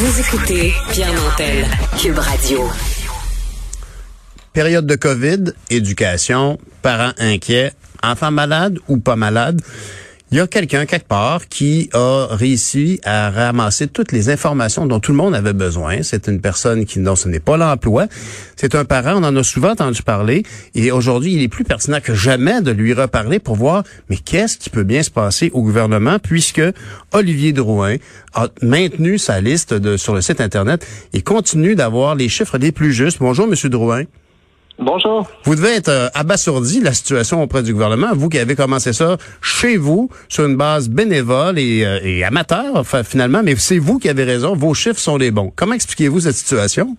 Vous écoutez Pierre Nantel, Cube Radio. Période de COVID, éducation, parents inquiets, enfants malades ou pas malades. Il y a quelqu'un quelque part qui a réussi à ramasser toutes les informations dont tout le monde avait besoin. C'est une personne qui dont ce n'est pas l'emploi. C'est un parent, on en a souvent entendu parler. Et aujourd'hui, il est plus pertinent que jamais de lui reparler pour voir, mais qu'est-ce qui peut bien se passer au gouvernement puisque Olivier Drouin a maintenu sa liste sur le site Internet et continue d'avoir les chiffres les plus justes. Bonjour, Monsieur Drouin. Bonjour. Vous devez être euh, abasourdi de la situation auprès du gouvernement, vous qui avez commencé ça chez vous, sur une base bénévole et, euh, et amateur, enfin, finalement, mais c'est vous qui avez raison, vos chiffres sont les bons. Comment expliquez-vous cette situation?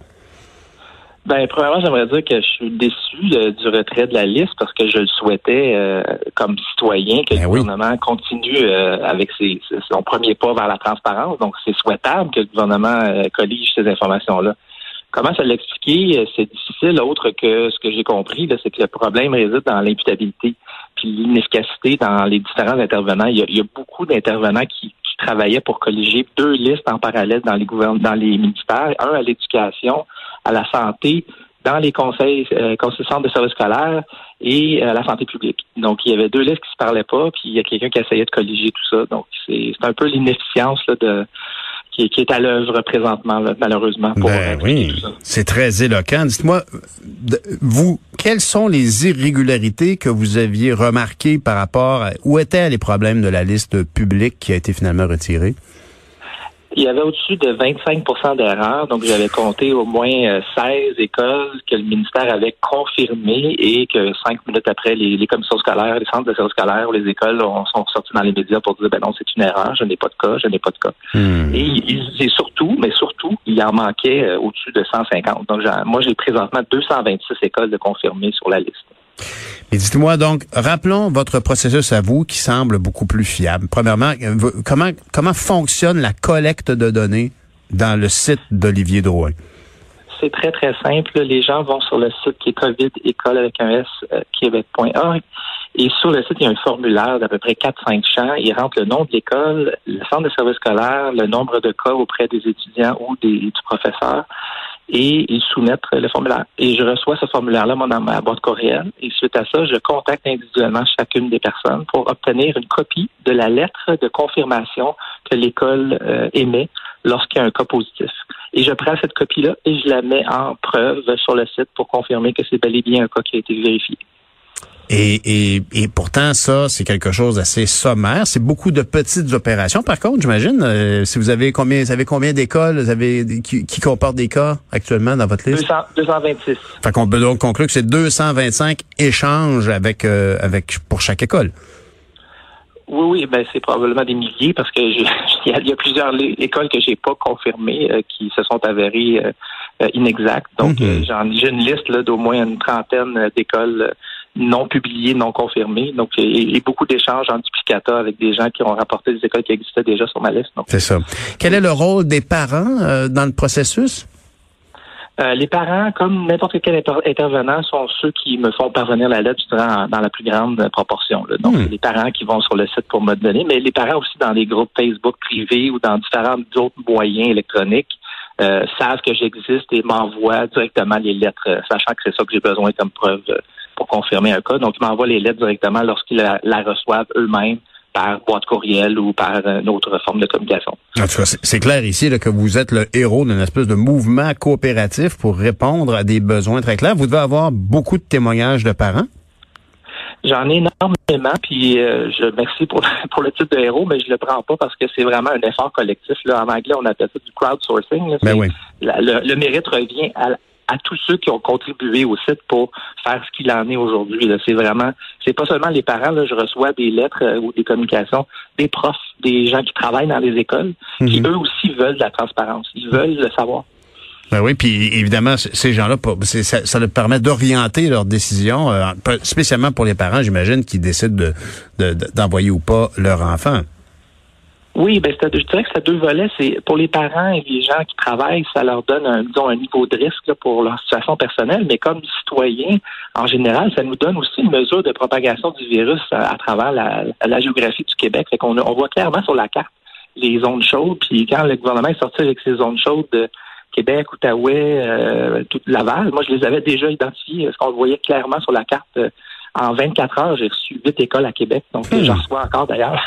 Ben, premièrement, j'aimerais dire que je suis déçu euh, du retrait de la liste parce que je le souhaitais euh, comme citoyen que Ben le oui. gouvernement continue euh, avec ses, son premier pas vers la transparence. Donc, c'est souhaitable que le gouvernement euh, collige ces informations-là. Comment ça l'expliquer? Euh, C'est difficile, autre que ce que j'ai compris, c'est que le problème réside dans l'imputabilité puis l'inefficacité dans les différents intervenants. Il y a, beaucoup d'intervenants qui, travaillaient pour colliger deux listes en parallèle dans les dans les ministères, un à l'éducation, à la santé, dans les conseils, euh, conseils centres de services scolaires et euh, à la santé publique. Donc, il y avait deux listes qui se parlaient pas, puis il y a quelqu'un qui essayait de colliger tout ça. Donc, c'est un peu l'inefficience de qui, qui est à l'œuvre présentement, là, malheureusement. Pour Ben oui, c'est très éloquent. Dites-moi, vous, quelles sont les irrégularités que vous aviez remarquées par rapport à où étaient les problèmes de la liste publique qui a été finalement retirée? Il y avait au-dessus de 25% d'erreurs, donc j'avais compté au moins euh, 16 écoles que le ministère avait confirmées et que cinq minutes après, les, les commissions scolaires, les centres de services scolaires ou les écoles ont, sont sortis dans les médias pour dire ben non, c'est une erreur, je n'ai pas de cas, je n'ai pas de cas. Hmm. Et, et surtout, mais surtout, il en manquait euh, au-dessus de 150. Donc moi, j'ai présentement 226 écoles de confirmées sur la liste. Et dites-moi donc, rappelons votre processus à vous qui semble beaucoup plus fiable. Premièrement, euh, comment comment fonctionne la collecte de données dans le site d'Olivier Drouin? C'est très, très simple. Les gens vont sur le site qui est COVID école avec un S euh, québec.org. Et sur le site, il y a un formulaire d'à peu près 4-5 champs. Ils rentrent le nom de l'école, le centre de service scolaire, le nombre de cas auprès des étudiants ou des, du professeur. Et ils soumettent le formulaire. Et je reçois ce formulaire-là dans ma boîte courriel. Et suite à ça, je contacte individuellement chacune des personnes pour obtenir une copie de la lettre de confirmation que l'école euh, émet lorsqu'il y a un cas positif. Et je prends cette copie-là et je la mets en preuve sur le site pour confirmer que c'est bel et bien un cas qui a été vérifié. Et, et, et pourtant, ça, c'est quelque chose d'assez sommaire. C'est beaucoup de petites opérations. Par contre, j'imagine, euh, si vous avez combien, vous avez combien d'écoles vous avez, qui, qui comportent des cas actuellement dans votre liste? 200, 226. Fait qu'on peut donc conclure que c'est 225 échanges avec, euh, avec pour chaque école. Oui, oui, ben c'est probablement des milliers parce que il y, a- il y a plusieurs écoles que j'ai pas confirmées euh, qui se sont avérées inexactes. Donc Mhm. j'en j'ai une liste d'au moins une trentaine d'écoles non publiées, non confirmées. Donc et, et beaucoup d'échanges en duplicata avec des gens qui ont rapporté des écoles qui existaient déjà sur ma liste. C'est ça. Quel est le rôle des parents euh, dans le processus? Euh, les parents, comme n'importe quel inter- intervenant, sont ceux qui me font parvenir la lettre dans, dans la plus grande proportion. là. Donc, Hmm. les parents qui vont sur le site pour me donner, mais les parents aussi dans les groupes Facebook privés ou dans différents autres moyens électroniques euh, savent que j'existe et m'envoient directement les lettres, euh, sachant que c'est ça que j'ai besoin comme preuve euh, pour confirmer un cas. Donc, ils m'envoient les lettres directement lorsqu'ils la, la reçoivent eux-mêmes par boîte courriel ou par euh, une autre forme de communication. En tout cas, c'est clair ici là, que vous êtes le héros d'une espèce de mouvement coopératif pour répondre à des besoins très clairs. Vous devez avoir beaucoup de témoignages de parents. J'en ai énormément, puis euh, je merci pour, pour le titre de héros, mais je le prends pas parce que c'est vraiment un effort collectif. Là. En anglais, on appelle ça du crowdsourcing. là. Ben oui. la- le, le mérite revient à, à tous ceux qui ont contribué au site pour faire ce qu'il en est aujourd'hui. C'est vraiment, c'est pas seulement les parents. Là, je reçois des lettres euh, ou des communications, des profs, des gens qui travaillent dans les écoles, qui Mhm. eux aussi veulent de la transparence. Ils veulent le savoir. Ben oui, puis évidemment, ces gens-là, ça, ça leur permet d'orienter leurs décisions, euh, spécialement pour les parents, j'imagine, qui décident de- de- de- d'envoyer ou pas leur enfant. Oui, ben je dirais que c'est deux volets. C'est pour les parents et les gens qui travaillent, ça leur donne un, disons, un niveau de risque là, pour leur situation personnelle, mais comme citoyens, en général, ça nous donne aussi une mesure de propagation du virus à, à travers la, la géographie du Québec. Fait qu'on on voit clairement sur la carte les zones chaudes. Puis quand le gouvernement est sorti avec ces zones chaudes de Québec, Outaouais, euh, toute Laval, moi je les avais déjà identifiés, parce qu'on le voyait clairement sur la carte. Euh, en 24 heures, j'ai reçu huit écoles à Québec, donc hmm. j'en reçois encore d'ailleurs.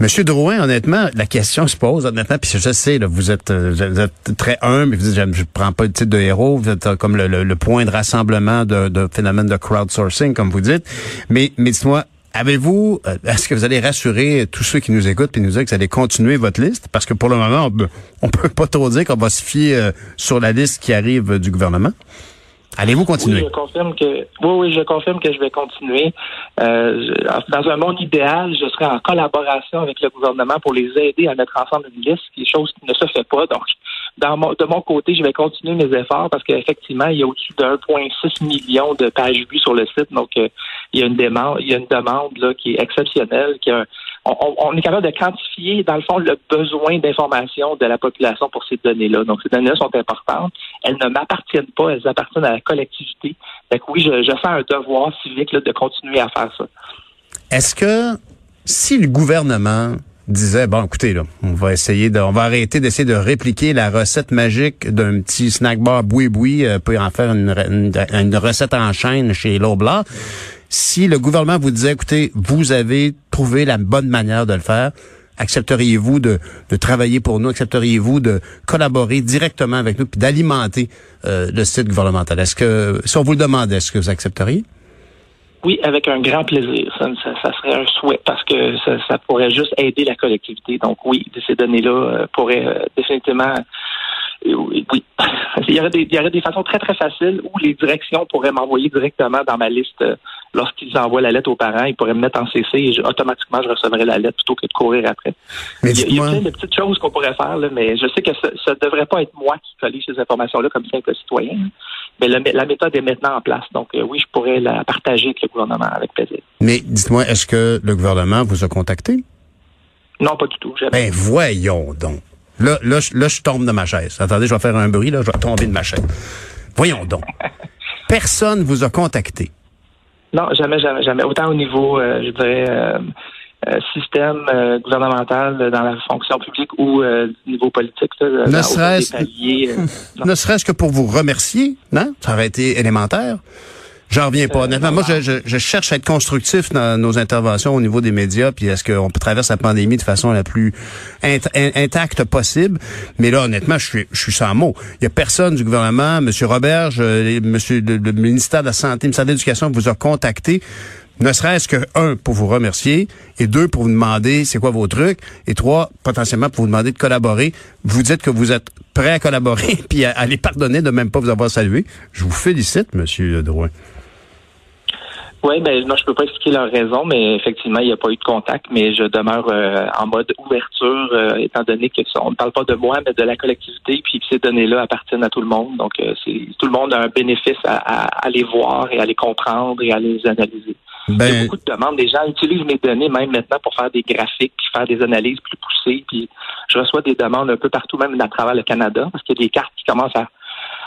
Monsieur Drouin, honnêtement, la question se pose, honnêtement, puis je sais, là, vous, êtes, euh, vous êtes très humble, vous dites, je ne prends pas le titre de héros, vous êtes comme le, point de rassemblement de, phénomène de crowdsourcing, comme vous dites. Mais, mais dites-moi, Avez-vous, euh, est-ce que vous allez rassurer tous ceux qui nous écoutent et nous dire que vous allez continuer votre liste? Parce que pour le moment, on ne peut pas trop dire qu'on va se fier euh, sur la liste qui arrive du gouvernement. Allez-vous continuer? Oui, je confirme que oui, oui, je confirme que je vais continuer. Euh, dans un monde idéal, je serai en collaboration avec le gouvernement pour les aider à mettre ensemble une liste, quelque chose qui ne se fait pas. Donc, de mon côté, je vais continuer mes efforts parce qu'effectivement, il y a au-dessus de 1,6 million de pages vues sur le site. Donc, euh, il y a une demande, il y a une demande là, qui est exceptionnelle, qui on, est capable de quantifier, dans le fond, le besoin d'information de la population pour ces données-là. Donc, ces données-là sont importantes. Elles ne m'appartiennent pas, elles appartiennent à la collectivité. Donc, oui, je, fais un devoir civique de continuer à faire ça. Est-ce que si le gouvernement disait bon écoutez là, on va essayer de on va arrêter d'essayer de répliquer la recette magique d'un petit snack bar boui boui euh, en faire une, une, recette en chaîne chez Loblaw. Si le gouvernement vous disait écoutez, vous avez trouvé la bonne manière de le faire, accepteriez-vous de, travailler pour nous, accepteriez-vous de collaborer directement avec nous puis d'alimenter euh, le site gouvernemental? Est-ce que si on vous le demandait, est-ce que vous accepteriez? Oui, avec un grand plaisir. Ça, serait un souhait parce que ça, pourrait juste aider la collectivité. Donc oui, ces données-là euh, pourraient euh, définitivement oui. Il y, aurait des, il y aurait des façons très, très faciles où les directions pourraient m'envoyer directement dans ma liste lorsqu'ils envoient la lettre aux parents. Ils pourraient me mettre en CC et automatiquement, je recevrais la lettre plutôt que de courir après. il, y a, plein de petites choses qu'on pourrait faire, là, mais je sais que ça ne devrait pas être moi qui collige ces informations-là comme simple citoyen. Mais la méthode est maintenant en place. Donc euh, oui, je pourrais la partager avec le gouvernement avec plaisir. Mais dites-moi, est-ce que le gouvernement vous a contacté? Non, pas du tout. Ben voyons donc. Là, là, là, je tombe de ma chaise. Attendez, je vais faire un bruit, là, je vais tomber de ma chaise. Voyons donc. Personne vous a contacté. Non, jamais, jamais, jamais. Autant au niveau, euh, je dirais, euh, euh, système gouvernemental dans la fonction publique ou euh, niveau politique. ne serait-ce ne serait-ce que pour vous remercier, non? Ça aurait été élémentaire. J'en reviens pas. Honnêtement, moi, je, je, cherche à être constructif dans nos interventions au niveau des médias, puis est-ce qu'on peut traverser la pandémie de façon la plus intacte possible? Mais là, honnêtement, je suis, je suis sans mots. Il y a personne du gouvernement, M. Roberge, Monsieur le, ministère de la Santé, le ministère de l'Éducation vous a contacté ne serait-ce que, un, pour vous remercier, et deux, pour vous demander c'est quoi vos trucs, et trois, potentiellement pour vous demander de collaborer. Vous dites que vous êtes prêt à collaborer, puis à, les pardonner de même pas vous avoir salué. Je vous félicite, Monsieur Drouin. Oui, ben moi je peux pas expliquer leur raison, mais effectivement, il n'y a pas eu de contact, mais je demeure euh, en mode ouverture, euh, étant donné que on ne parle pas de moi, mais de la collectivité, puis ces données-là appartiennent à tout le monde. Donc, euh, c'est tout le monde a un bénéfice à, à, les voir et à les comprendre et à les analyser. Ben... Il y a beaucoup de demandes. Les gens utilisent mes données même maintenant pour faire des graphiques, faire des analyses plus poussées. Puis je reçois des demandes un peu partout, même à travers le Canada, parce qu'il y a des cartes qui commencent à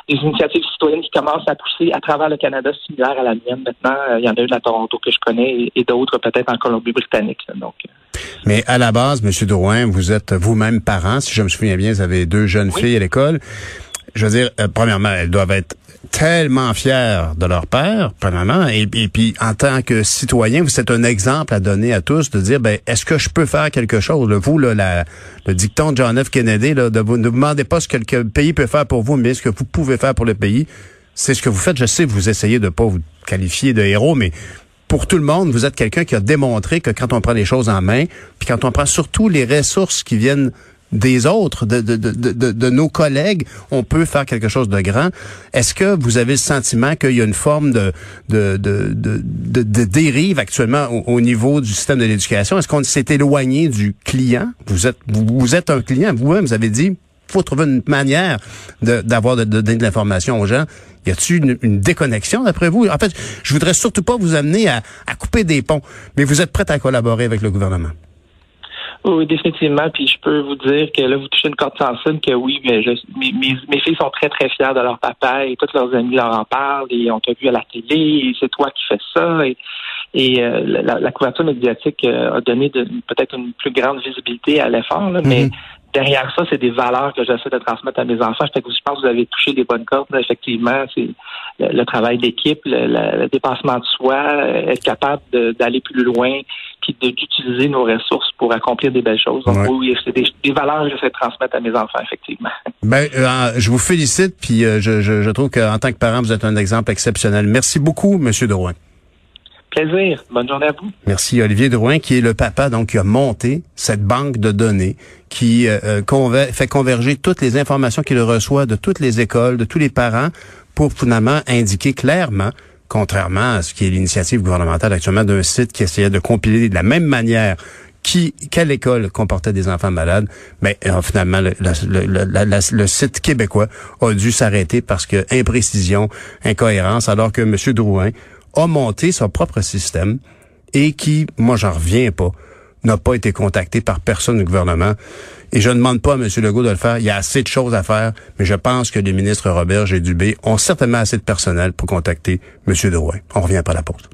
des initiatives citoyennes qui commencent à pousser à travers le Canada similaires à la mienne. Maintenant, euh, il y en a une à Toronto que je connais et, d'autres peut-être en Colombie-Britannique. Donc. Euh. Mais à la base, M. Drouin, vous êtes vous-même parent, si je me souviens bien, vous avez deux jeunes filles à l'école. Je veux dire, euh, premièrement, elles doivent être tellement fiers de leur père, premièrement, et, puis en tant que citoyen, vous êtes un exemple à donner à tous de dire, ben, est-ce que je peux faire quelque chose? vous, là, le dicton de John F. Kennedy, là, de vous, ne vous demandez pas ce que le pays peut faire pour vous, mais ce que vous pouvez faire pour le pays. C'est ce que vous faites. Je sais, vous essayez de pas vous qualifier de héros, mais pour tout le monde, vous êtes quelqu'un qui a démontré que quand on prend les choses en main, puis quand on prend surtout les ressources qui viennent des autres, de, de, de, de, nos collègues, on peut faire quelque chose de grand. Est-ce que vous avez le sentiment qu'il y a une forme de, de, de, dérive actuellement au, niveau du système de l'éducation? Est-ce qu'on s'est éloigné du client? Vous êtes, vous, êtes un client, vous-même, vous avez dit, faut trouver une manière d'avoir de, donner de l'information aux gens. Y a-t-il une, déconnexion d'après vous? En fait, je voudrais surtout pas vous amener à, à couper des ponts, mais vous êtes prêt à collaborer avec le gouvernement. Oui, définitivement. Puis je peux vous dire que là, vous touchez une corde sensible que oui, mais je, mes, mes, filles sont très, très fières de leur papa et tous leurs amis leur en parlent et on t'a vu à la télé et c'est toi qui fais ça. Et Et euh, la, couverture médiatique euh, a donné peut-être une plus grande visibilité à l'effort, mais mhm. Derrière ça, c'est des valeurs que j'essaie de transmettre à mes enfants. Je pense que vous avez touché des bonnes cordes. Effectivement, c'est le, travail d'équipe, le, dépassement de soi, être capable d'aller plus loin, puis d'utiliser nos ressources pour accomplir des belles choses. Donc oui, c'est des, valeurs que j'essaie de transmettre à mes enfants, effectivement. Ben, euh, je vous félicite, puis je, je, je trouve qu'en tant que parent, vous êtes un exemple exceptionnel. Merci beaucoup, Monsieur Drouin. Plaisir. Bonne journée à vous. Merci Olivier Drouin, qui est le papa donc qui a monté cette banque de données qui euh, euh fait converger toutes les informations qu'il reçoit de toutes les écoles, de tous les parents, pour finalement indiquer clairement contrairement à ce qui est l'initiative gouvernementale actuellement d'un site qui essayait de compiler de la même manière qui, quelle école comportait des enfants malades, mais euh, finalement le, le, site québécois a dû s'arrêter parce que imprécision, incohérence, alors que M. Drouin a monté son propre système et qui, moi j'en reviens pas, n'a pas été contacté par personne du gouvernement. Et je ne demande pas à M. Legault de le faire. Il y a assez de choses à faire, mais je pense que les ministres Robert et Dubé ont certainement assez de personnel pour contacter M. Drouin. On revient pas à la pause.